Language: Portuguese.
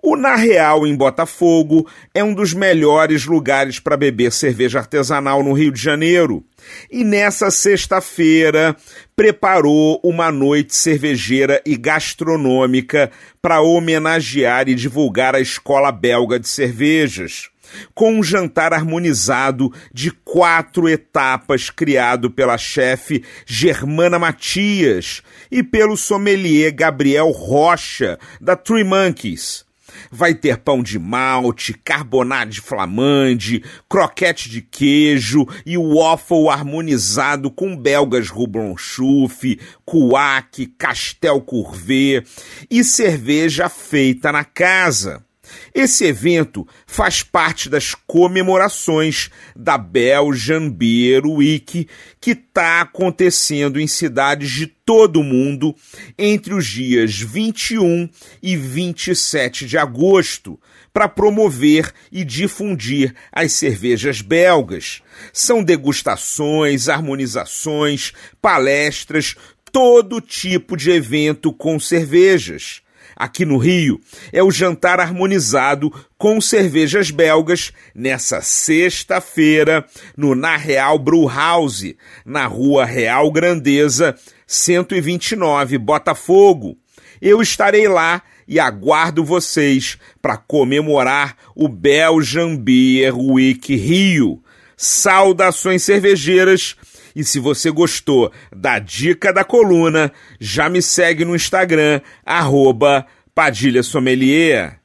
O Na Real, em Botafogo, é um dos melhores lugares para beber cerveja artesanal no Rio de Janeiro. E nessa sexta-feira preparou uma noite cervejeira e gastronômica para homenagear e divulgar a escola belga de cervejas com um jantar harmonizado de quatro etapas criado pela chefe Germana Matias e pelo sommelier Gabriel Rocha, da Three Monkeys. Vai ter pão de malte, carbonade de flamande, croquete de queijo e waffle harmonizado com belgas Roublonchouf, couac, castel courvet e cerveja feita na casa. Esse evento faz parte das comemorações da Belgian Beer Week, que está acontecendo em cidades de todo o mundo entre os dias 21 e 27 de agosto, para promover e difundir as cervejas belgas. São degustações, harmonizações, palestras, todo tipo de evento com cervejas aqui no Rio, é o jantar harmonizado com cervejas belgas nessa sexta-feira no Na Real Brewhouse, na rua Real Grandeza, 129, Botafogo. Eu estarei lá e aguardo vocês para comemorar o Belgian Beer Week Rio. Saudações cervejeiras! E se você gostou da dica da coluna, já me segue no Instagram, arroba Padilha Sommelier.